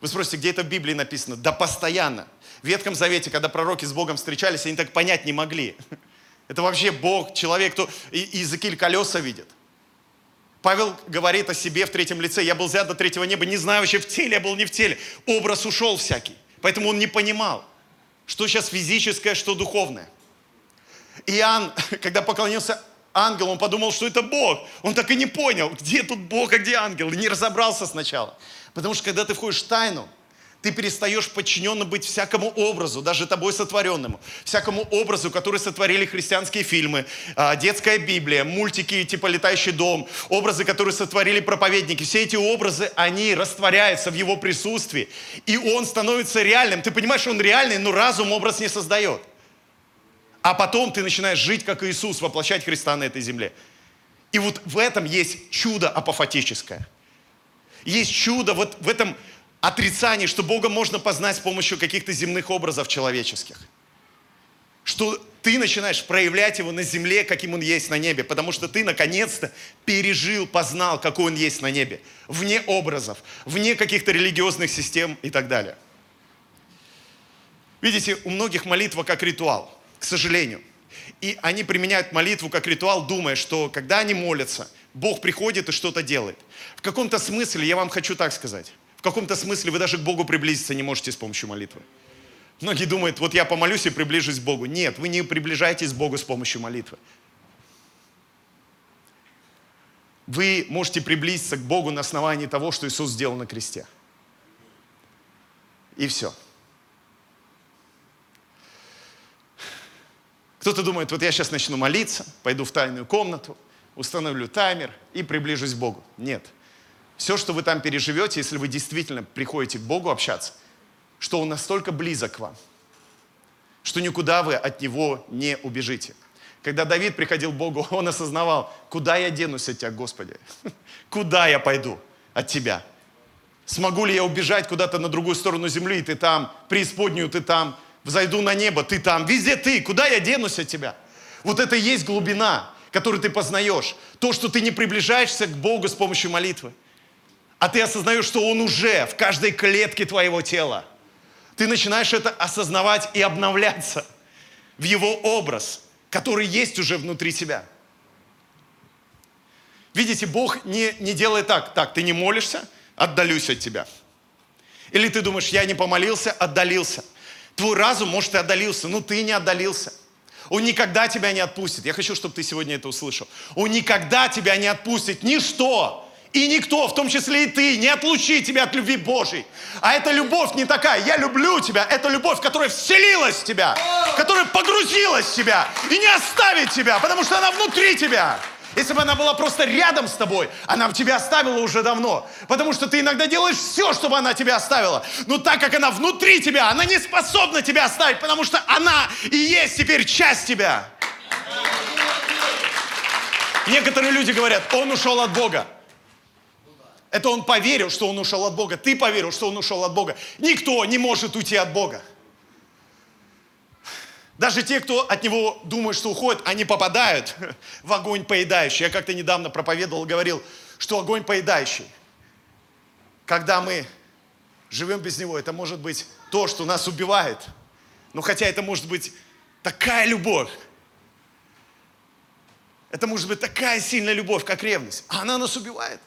Вы спросите, где это в Библии написано? Да постоянно. В Ветхом Завете, когда пророки с Богом встречались, они так понять не могли. Это вообще Бог, человек, кто Иезекииль колеса видит. Павел говорит о себе в третьем лице. Я был взят до третьего неба, не знаю вообще в теле, я был не в теле. Образ ушел всякий. Поэтому он не понимал, что сейчас физическое, что духовное. Иоанн, когда поклонился ангелу, он подумал, что это Бог. Он так и не понял, где тут Бог, а где ангел. И не разобрался сначала. Потому что когда ты входишь в тайну, ты перестаешь подчиненно быть всякому образу, даже тобой сотворенному, всякому образу, который сотворили христианские фильмы, а, детская Библия, мультики типа «Летающий дом», образы, которые сотворили проповедники. Все эти образы, они растворяются в его присутствии, и он становится реальным. Ты понимаешь, он реальный, но разум образ не создает. А потом ты начинаешь жить, как Иисус, воплощать Христа на этой земле. И вот в этом есть чудо апофатическое. Есть чудо вот в этом отрицание, что Бога можно познать с помощью каких-то земных образов человеческих. Что ты начинаешь проявлять его на земле, каким он есть на небе, потому что ты наконец-то пережил, познал, какой он есть на небе. Вне образов, вне каких-то религиозных систем и так далее. Видите, у многих молитва как ритуал, к сожалению. И они применяют молитву как ритуал, думая, что когда они молятся, Бог приходит и что-то делает. В каком-то смысле я вам хочу так сказать каком-то смысле вы даже к Богу приблизиться не можете с помощью молитвы. Многие думают, вот я помолюсь и приближусь к Богу. Нет, вы не приближаетесь к Богу с помощью молитвы. Вы можете приблизиться к Богу на основании того, что Иисус сделал на кресте. И все. Кто-то думает, вот я сейчас начну молиться, пойду в тайную комнату, установлю таймер и приближусь к Богу. Нет. Все, что вы там переживете, если вы действительно приходите к Богу общаться, что Он настолько близок к вам, что никуда вы от Него не убежите. Когда Давид приходил к Богу, он осознавал, куда я денусь от Тебя, Господи? Куда я пойду от Тебя? Смогу ли я убежать куда-то на другую сторону земли, ты там, преисподнюю ты там, взойду на небо, ты там, везде ты, куда я денусь от Тебя? Вот это и есть глубина, которую ты познаешь. То, что ты не приближаешься к Богу с помощью молитвы а ты осознаешь, что Он уже в каждой клетке твоего тела. Ты начинаешь это осознавать и обновляться в Его образ, который есть уже внутри тебя. Видите, Бог не, не делает так, так, ты не молишься, отдалюсь от тебя. Или ты думаешь, я не помолился, отдалился. Твой разум, может, и отдалился, но ты не отдалился. Он никогда тебя не отпустит. Я хочу, чтобы ты сегодня это услышал. Он никогда тебя не отпустит. Ничто и никто, в том числе и ты, не отлучит тебя от любви Божьей. А эта любовь не такая. Я люблю тебя. Это любовь, которая вселилась в тебя, которая погрузилась в тебя и не оставит тебя, потому что она внутри тебя. Если бы она была просто рядом с тобой, она бы тебя оставила уже давно. Потому что ты иногда делаешь все, чтобы она тебя оставила. Но так как она внутри тебя, она не способна тебя оставить, потому что она и есть теперь часть тебя. Некоторые люди говорят, он ушел от Бога. Это он поверил, что он ушел от Бога. Ты поверил, что он ушел от Бога. Никто не может уйти от Бога. Даже те, кто от него думает, что уходит, они попадают в огонь поедающий. Я как-то недавно проповедовал, говорил, что огонь поедающий. Когда мы живем без него, это может быть то, что нас убивает. Но хотя это может быть такая любовь. Это может быть такая сильная любовь, как ревность. А она нас убивает.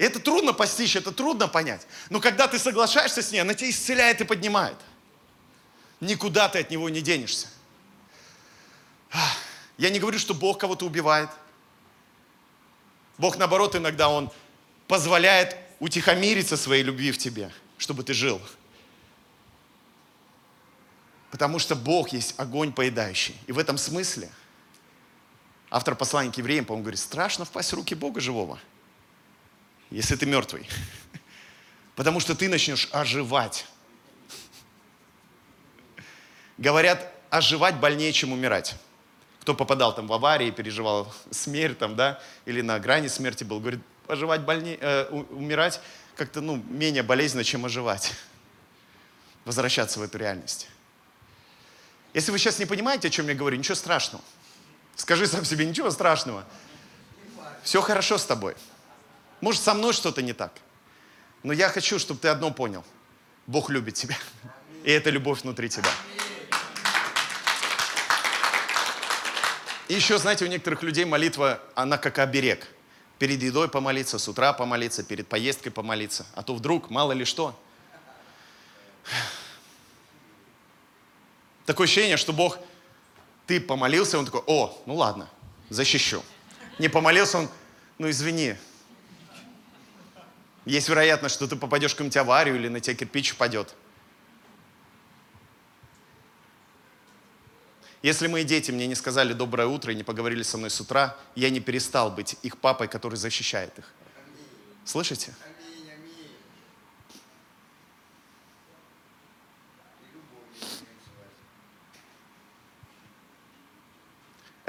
Это трудно постичь, это трудно понять. Но когда ты соглашаешься с ней, она тебя исцеляет и поднимает. Никуда ты от него не денешься. Я не говорю, что Бог кого-то убивает. Бог, наоборот, иногда Он позволяет утихомириться своей любви в тебе, чтобы ты жил. Потому что Бог есть огонь поедающий. И в этом смысле автор послания к евреям, по-моему, говорит, страшно впасть в руки Бога живого – если ты мертвый. Потому что ты начнешь оживать. Говорят, оживать больнее, чем умирать. Кто попадал там в аварии, переживал смерть там, да, или на грани смерти был, говорит, оживать больнее, э, умирать как-то, ну, менее болезненно, чем оживать. Возвращаться в эту реальность. Если вы сейчас не понимаете, о чем я говорю, ничего страшного. Скажи сам себе, ничего страшного. Все хорошо с тобой. Может, со мной что-то не так. Но я хочу, чтобы ты одно понял. Бог любит тебя. И это любовь внутри тебя. И еще, знаете, у некоторых людей молитва, она как оберег. Перед едой помолиться, с утра помолиться, перед поездкой помолиться. А то вдруг, мало ли что. Такое ощущение, что Бог, ты помолился, он такой, о, ну ладно, защищу. Не помолился он, ну извини, есть вероятность, что ты попадешь в какую-нибудь аварию или на тебя кирпич упадет. Если мои дети мне не сказали доброе утро и не поговорили со мной с утра, я не перестал быть их папой, который защищает их. Слышите?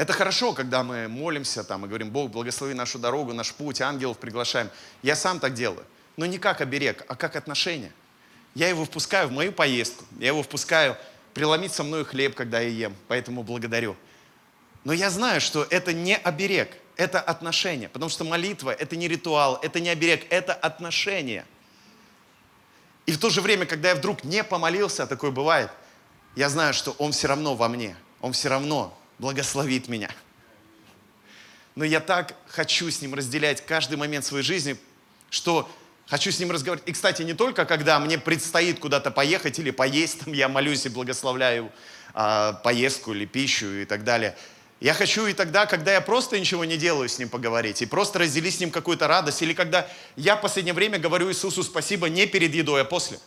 Это хорошо, когда мы молимся там и говорим, Бог, благослови нашу дорогу, наш путь, ангелов приглашаем. Я сам так делаю. Но не как оберег, а как отношение. Я его впускаю в мою поездку. Я его впускаю преломить со мной хлеб, когда я ем. Поэтому благодарю. Но я знаю, что это не оберег, это отношение. Потому что молитва – это не ритуал, это не оберег, это отношение. И в то же время, когда я вдруг не помолился, а такое бывает, я знаю, что Он все равно во мне. Он все равно благословит меня. Но я так хочу с Ним разделять каждый момент своей жизни, что хочу с Ним разговаривать. И, кстати, не только когда мне предстоит куда-то поехать или поесть, там я молюсь и благословляю а, поездку или пищу и так далее. Я хочу и тогда, когда я просто ничего не делаю с Ним поговорить, и просто разделить с Ним какую-то радость, или когда я в последнее время говорю Иисусу спасибо не перед едой, а после.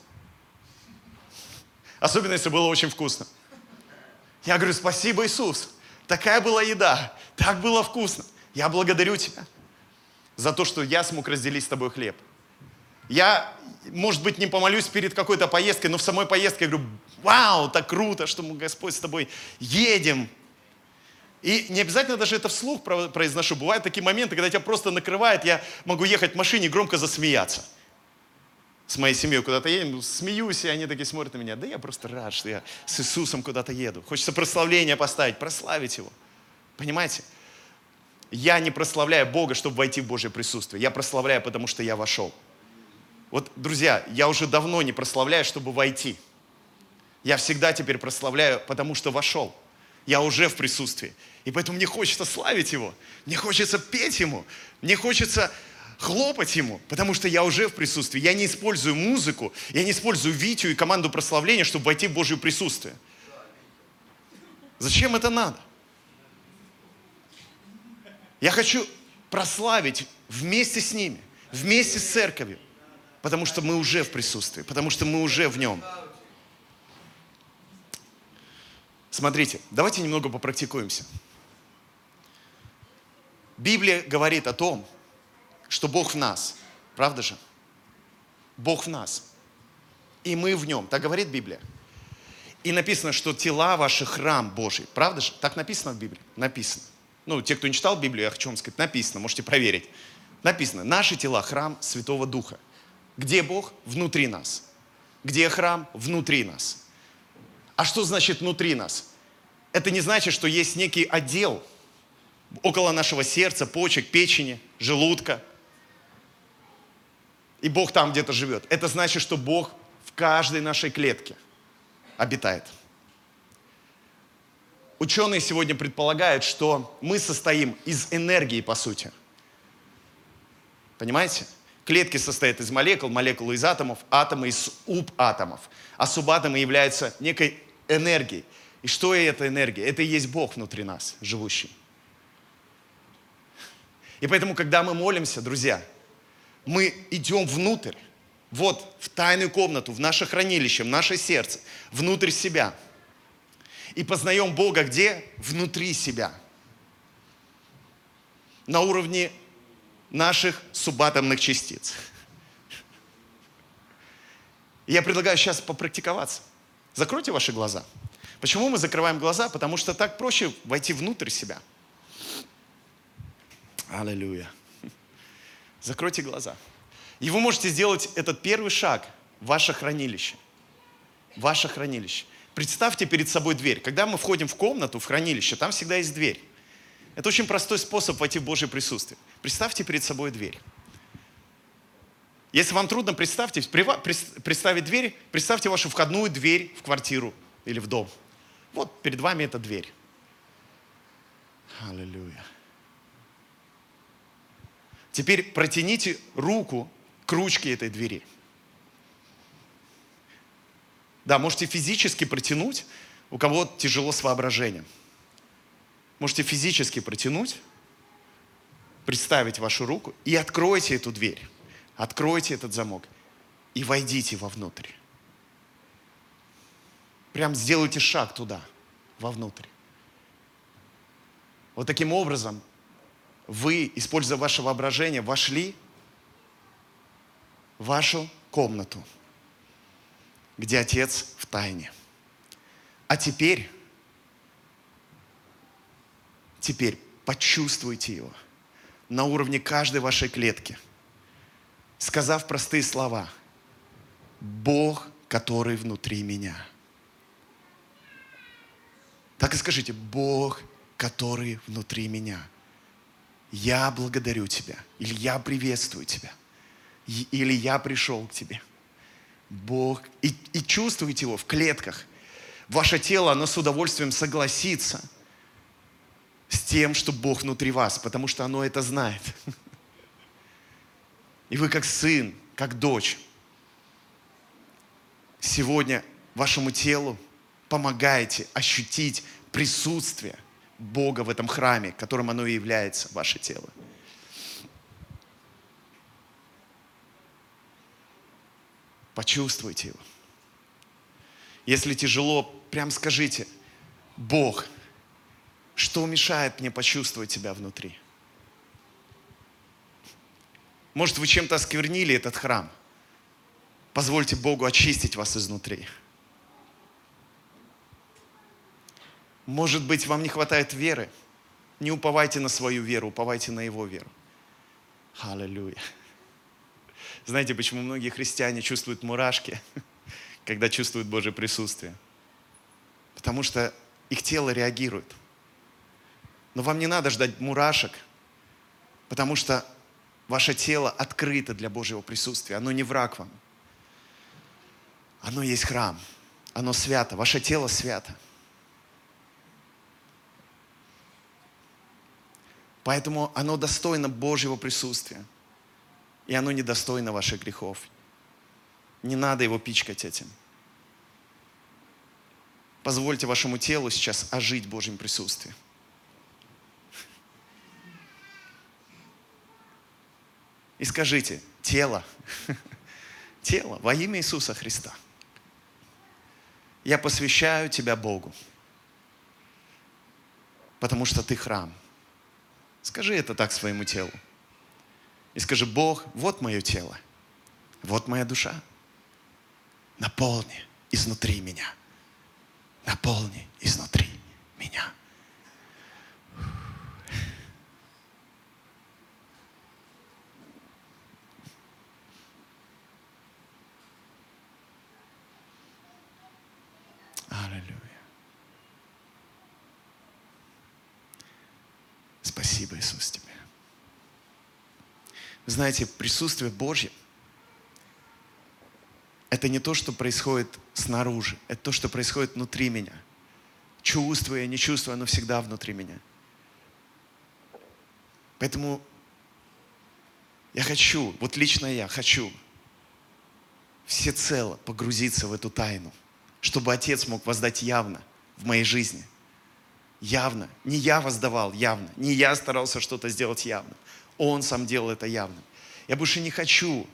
Особенно, если было очень вкусно. Я говорю, спасибо, Иисус. Такая была еда, так было вкусно. Я благодарю Тебя за то, что я смог разделить с тобой хлеб. Я, может быть, не помолюсь перед какой-то поездкой, но в самой поездке я говорю, вау, так круто, что мы, Господь, с тобой едем. И не обязательно даже это вслух произношу. Бывают такие моменты, когда тебя просто накрывает, я могу ехать в машине и громко засмеяться с моей семьей куда-то едем, смеюсь, и они такие смотрят на меня. Да я просто рад, что я с Иисусом куда-то еду. Хочется прославление поставить, прославить Его. Понимаете? Я не прославляю Бога, чтобы войти в Божье присутствие. Я прославляю, потому что я вошел. Вот, друзья, я уже давно не прославляю, чтобы войти. Я всегда теперь прославляю, потому что вошел. Я уже в присутствии. И поэтому мне хочется славить Его. Мне хочется петь Ему. Мне хочется хлопать ему, потому что я уже в присутствии. Я не использую музыку, я не использую Витю и команду прославления, чтобы войти в Божье присутствие. Зачем это надо? Я хочу прославить вместе с ними, вместе с церковью, потому что мы уже в присутствии, потому что мы уже в нем. Смотрите, давайте немного попрактикуемся. Библия говорит о том, что Бог в нас. Правда же? Бог в нас. И мы в нем. Так говорит Библия. И написано, что тела ваши храм Божий. Правда же? Так написано в Библии? Написано. Ну, те, кто не читал Библию, я хочу вам сказать, написано, можете проверить. Написано, наши тела храм Святого Духа. Где Бог? Внутри нас. Где храм? Внутри нас. А что значит внутри нас? Это не значит, что есть некий отдел около нашего сердца, почек, печени, желудка. И Бог там где-то живет. Это значит, что Бог в каждой нашей клетке обитает. Ученые сегодня предполагают, что мы состоим из энергии, по сути. Понимаете? Клетки состоят из молекул, молекулы из атомов, атомы из субатомов. А субатомы являются некой энергией. И что это энергия? Это и есть Бог внутри нас, живущий. И поэтому, когда мы молимся, друзья, мы идем внутрь, вот в тайную комнату, в наше хранилище, в наше сердце, внутрь себя. И познаем Бога где? Внутри себя. На уровне наших субатомных частиц. Я предлагаю сейчас попрактиковаться. Закройте ваши глаза. Почему мы закрываем глаза? Потому что так проще войти внутрь себя. Аллилуйя. Закройте глаза. И вы можете сделать этот первый шаг в ваше хранилище. Ваше хранилище. Представьте перед собой дверь. Когда мы входим в комнату, в хранилище, там всегда есть дверь. Это очень простой способ войти в Божье присутствие. Представьте перед собой дверь. Если вам трудно представьте, представить дверь, представьте вашу входную дверь в квартиру или в дом. Вот перед вами эта дверь. Аллилуйя. Теперь протяните руку к ручке этой двери. Да, можете физически протянуть, у кого тяжело с воображением. Можете физически протянуть, представить вашу руку и откройте эту дверь. Откройте этот замок и войдите вовнутрь. Прям сделайте шаг туда, вовнутрь. Вот таким образом вы, используя ваше воображение, вошли в вашу комнату, где Отец в тайне. А теперь, теперь почувствуйте Его на уровне каждой вашей клетки, сказав простые слова. Бог, который внутри меня. Так и скажите, Бог, который внутри меня – я благодарю тебя, или я приветствую тебя, или я пришел к тебе. Бог, и, и чувствуете его в клетках. Ваше тело, оно с удовольствием согласится с тем, что Бог внутри вас, потому что оно это знает. И вы как сын, как дочь, сегодня вашему телу помогаете ощутить присутствие Бога в этом храме, которым оно и является, ваше тело. Почувствуйте его. Если тяжело, прям скажите, Бог, что мешает мне почувствовать тебя внутри? Может, вы чем-то осквернили этот храм? Позвольте Богу очистить вас изнутри. Может быть, вам не хватает веры. Не уповайте на свою веру, уповайте на Его веру. Аллилуйя. Знаете, почему многие христиане чувствуют мурашки, когда чувствуют Божье присутствие? Потому что их тело реагирует. Но вам не надо ждать мурашек, потому что ваше тело открыто для Божьего присутствия. Оно не враг вам. Оно есть храм. Оно свято. Ваше тело свято. Поэтому оно достойно Божьего присутствия. И оно недостойно ваших грехов. Не надо его пичкать этим. Позвольте вашему телу сейчас ожить в Божьем присутствии. И скажите, тело, тело во имя Иисуса Христа, я посвящаю тебя Богу, потому что ты храм. Скажи это так своему телу. И скажи, Бог, вот мое тело, вот моя душа. Наполни изнутри меня – наполни изнутри меня. Аллилуйя. Спасибо, Иисус, тебе. Знаете, присутствие Божье – это не то, что происходит снаружи, это то, что происходит внутри меня. Чувствуя, не чувствуя, оно всегда внутри меня. Поэтому я хочу, вот лично я хочу всецело погрузиться в эту тайну, чтобы Отец мог воздать явно в моей жизни. Явно. Не я воздавал явно, не я старался что-то сделать явно. Он сам делал это явно. Я больше не хочу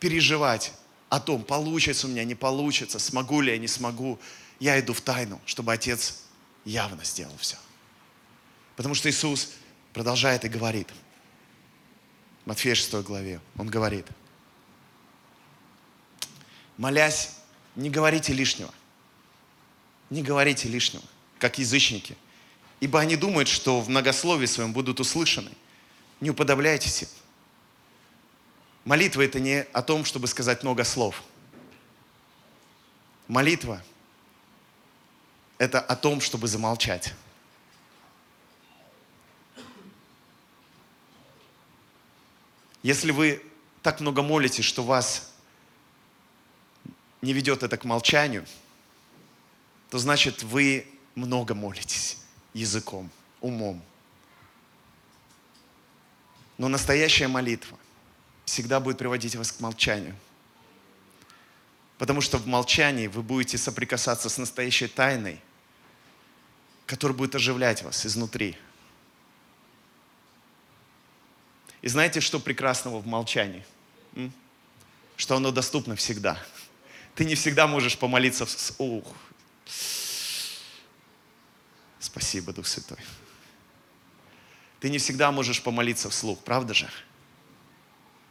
переживать о том, получится у меня, не получится, смогу ли я, не смогу. Я иду в тайну, чтобы Отец явно сделал все. Потому что Иисус продолжает и говорит. Матфея 6 главе Он говорит. Молясь, не говорите лишнего. Не говорите лишнего, как язычники. Ибо они думают, что в многословии своем будут услышаны. Не уподобляйтесь им. Молитва – это не о том, чтобы сказать много слов. Молитва – это о том, чтобы замолчать. Если вы так много молитесь, что вас не ведет это к молчанию, то значит вы много молитесь языком, умом. Но настоящая молитва – всегда будет приводить вас к молчанию. Потому что в молчании вы будете соприкасаться с настоящей тайной, которая будет оживлять вас изнутри. И знаете, что прекрасного в молчании? Что оно доступно всегда. Ты не всегда можешь помолиться. Ух. Спасибо, Дух Святой. Ты не всегда можешь помолиться вслух, правда же?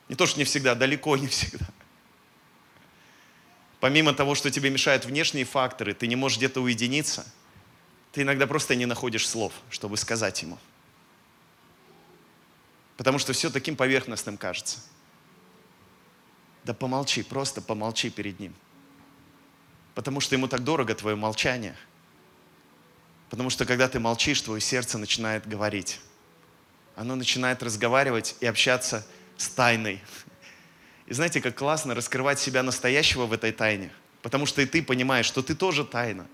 Не то, что не всегда, далеко не всегда. Помимо того, что тебе мешают внешние факторы, ты не можешь где-то уединиться, ты иногда просто не находишь слов, чтобы сказать ему. Потому что все таким поверхностным кажется. Да помолчи, просто помолчи перед ним. Потому что ему так дорого твое молчание. Потому что когда ты молчишь, твое сердце начинает говорить. Оно начинает разговаривать и общаться с тайной. И знаете, как классно раскрывать себя настоящего в этой тайне. Потому что и ты понимаешь, что ты тоже тайна.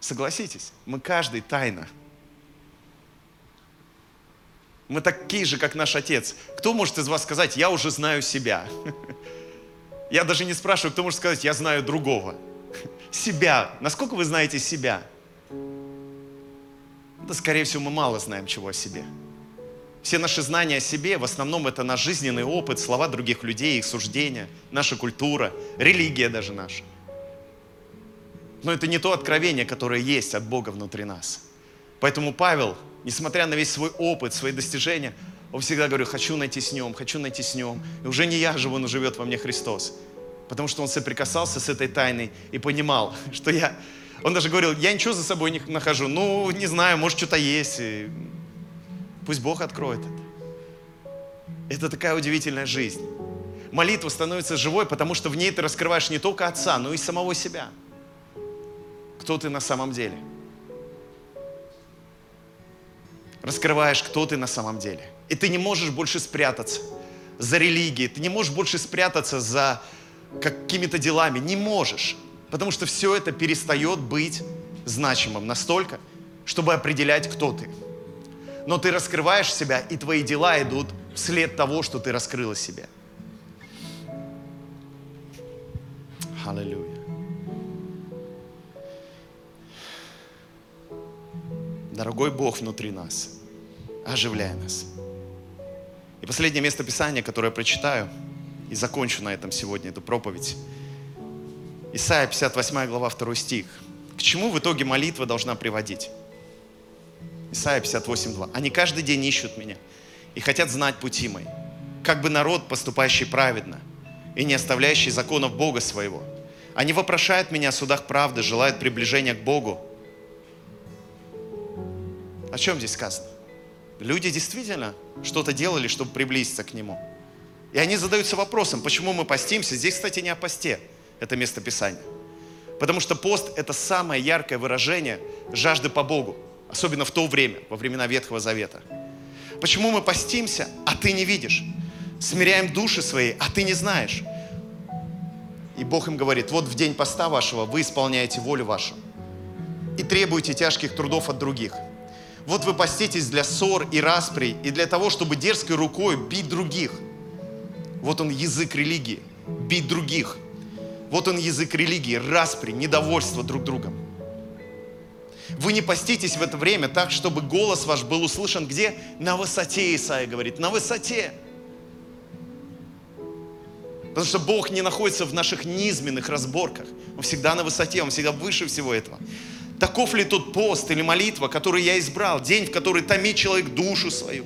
Согласитесь, мы каждый тайна. Мы такие же, как наш Отец. Кто может из вас сказать, я уже знаю себя? Я даже не спрашиваю, кто может сказать, я знаю другого. Себя. Насколько вы знаете себя? Да, скорее всего, мы мало знаем чего о себе. Все наши знания о себе, в основном это наш жизненный опыт, слова других людей, их суждения, наша культура, религия даже наша. Но это не то откровение, которое есть от Бога внутри нас. Поэтому Павел, несмотря на весь свой опыт, свои достижения, он всегда говорит, хочу найти с нем, хочу найти с нем. И уже не я живу, но живет во мне Христос. Потому что он соприкасался с этой тайной и понимал, что я... Он даже говорил, я ничего за собой не нахожу. Ну, не знаю, может, что-то есть. Пусть Бог откроет это. Это такая удивительная жизнь. Молитва становится живой, потому что в ней ты раскрываешь не только Отца, но и самого себя. Кто ты на самом деле. Раскрываешь, кто ты на самом деле. И ты не можешь больше спрятаться за религией, ты не можешь больше спрятаться за какими-то делами. Не можешь. Потому что все это перестает быть значимым настолько, чтобы определять, кто ты но ты раскрываешь себя, и твои дела идут вслед того, что ты раскрыла себе. Аллилуйя. Дорогой Бог внутри нас, оживляй нас. И последнее место Писания, которое я прочитаю, и закончу на этом сегодня эту проповедь. Исайя 58 глава 2 стих. К чему в итоге молитва должна приводить? Исайя 58.2. Они каждый день ищут меня и хотят знать пути мои, как бы народ, поступающий праведно и не оставляющий законов Бога своего. Они вопрошают меня о судах правды, желают приближения к Богу. О чем здесь сказано? Люди действительно что-то делали, чтобы приблизиться к Нему. И они задаются вопросом, почему мы постимся. Здесь, кстати, не о посте, это место Писания. Потому что пост – это самое яркое выражение жажды по Богу, особенно в то время, во времена Ветхого Завета. Почему мы постимся, а ты не видишь? Смиряем души свои, а ты не знаешь. И Бог им говорит, вот в день поста вашего вы исполняете волю вашу и требуете тяжких трудов от других. Вот вы поститесь для ссор и расприй, и для того, чтобы дерзкой рукой бить других. Вот он язык религии, бить других. Вот он язык религии, распри, недовольство друг другом. Вы не поститесь в это время так, чтобы голос ваш был услышан где? На высоте, Исаия говорит, на высоте. Потому что Бог не находится в наших низменных разборках. Он всегда на высоте, Он всегда выше всего этого. Таков ли тот пост или молитва, который я избрал? День, в который томит человек душу свою,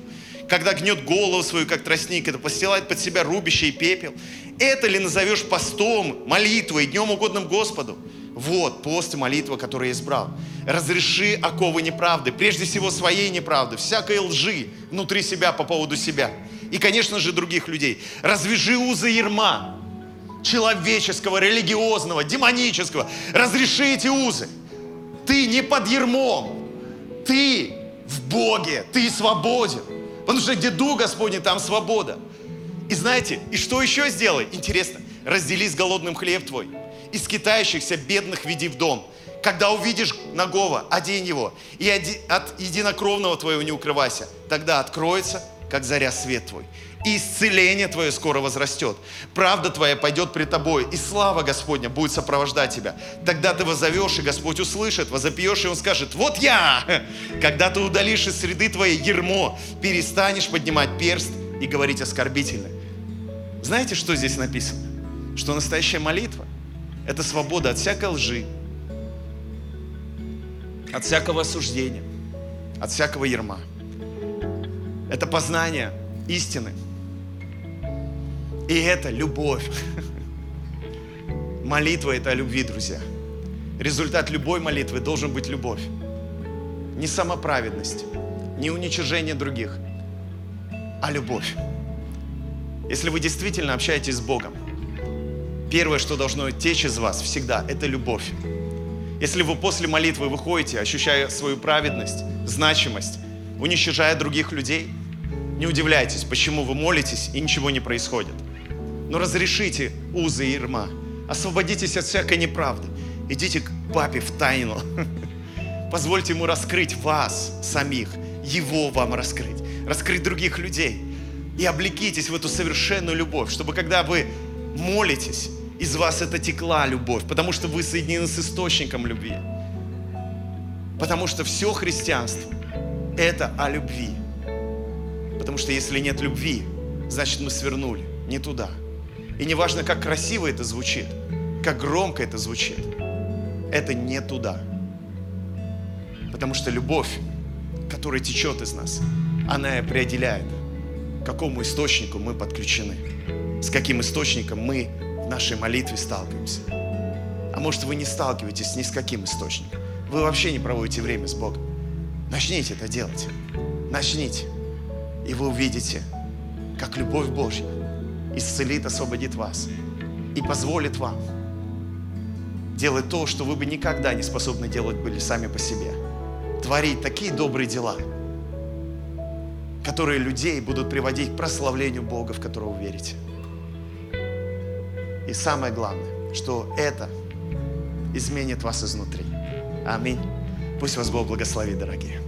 когда гнет голову свою, как тростник, это постилает под себя рубище и пепел. Это ли назовешь постом, молитвой, днем угодным Господу? Вот пост и молитва, который я избрал. Разреши оковы неправды, прежде всего своей неправды, всякой лжи внутри себя по поводу себя. И, конечно же, других людей. Развяжи узы ерма человеческого, религиозного, демонического. Разреши эти узы. Ты не под ермом. Ты в Боге. Ты свободен. Потому что где Дух Господень, там свобода. И знаете, и что еще сделай? Интересно, раздели с голодным хлеб твой. Из китающихся бедных веди в дом. Когда увидишь нагого, одень его. И от единокровного твоего не укрывайся. Тогда откроется, как заря свет твой и исцеление твое скоро возрастет. Правда твоя пойдет при тобой, и слава Господня будет сопровождать тебя. Тогда ты возовешь, и Господь услышит, возопьешь, и Он скажет, вот я! Когда ты удалишь из среды твоей ермо, перестанешь поднимать перст и говорить оскорбительно. Знаете, что здесь написано? Что настоящая молитва – это свобода от всякой лжи, от всякого осуждения, от всякого ерма. Это познание истины – и это любовь. Молитва – это о любви, друзья. Результат любой молитвы должен быть любовь. Не самоправедность, не уничижение других, а любовь. Если вы действительно общаетесь с Богом, первое, что должно течь из вас всегда, это любовь. Если вы после молитвы выходите, ощущая свою праведность, значимость, уничижая других людей, не удивляйтесь, почему вы молитесь и ничего не происходит – но разрешите узы Ирма. Освободитесь от всякой неправды. Идите к папе в тайну. Позвольте ему раскрыть вас самих, его вам раскрыть, раскрыть других людей. И облекитесь в эту совершенную любовь, чтобы когда вы молитесь, из вас это текла любовь, потому что вы соединены с источником любви. Потому что все христианство – это о любви. Потому что если нет любви, значит мы свернули не туда – и неважно, как красиво это звучит, как громко это звучит, это не туда. Потому что любовь, которая течет из нас, она и определяет, к какому источнику мы подключены, с каким источником мы в нашей молитве сталкиваемся. А может, вы не сталкиваетесь ни с каким источником. Вы вообще не проводите время с Богом. Начните это делать. Начните. И вы увидите, как любовь Божья исцелит, освободит вас и позволит вам делать то, что вы бы никогда не способны делать были сами по себе. Творить такие добрые дела, которые людей будут приводить к прославлению Бога, в которого верите. И самое главное, что это изменит вас изнутри. Аминь. Пусть вас Бог благословит, дорогие.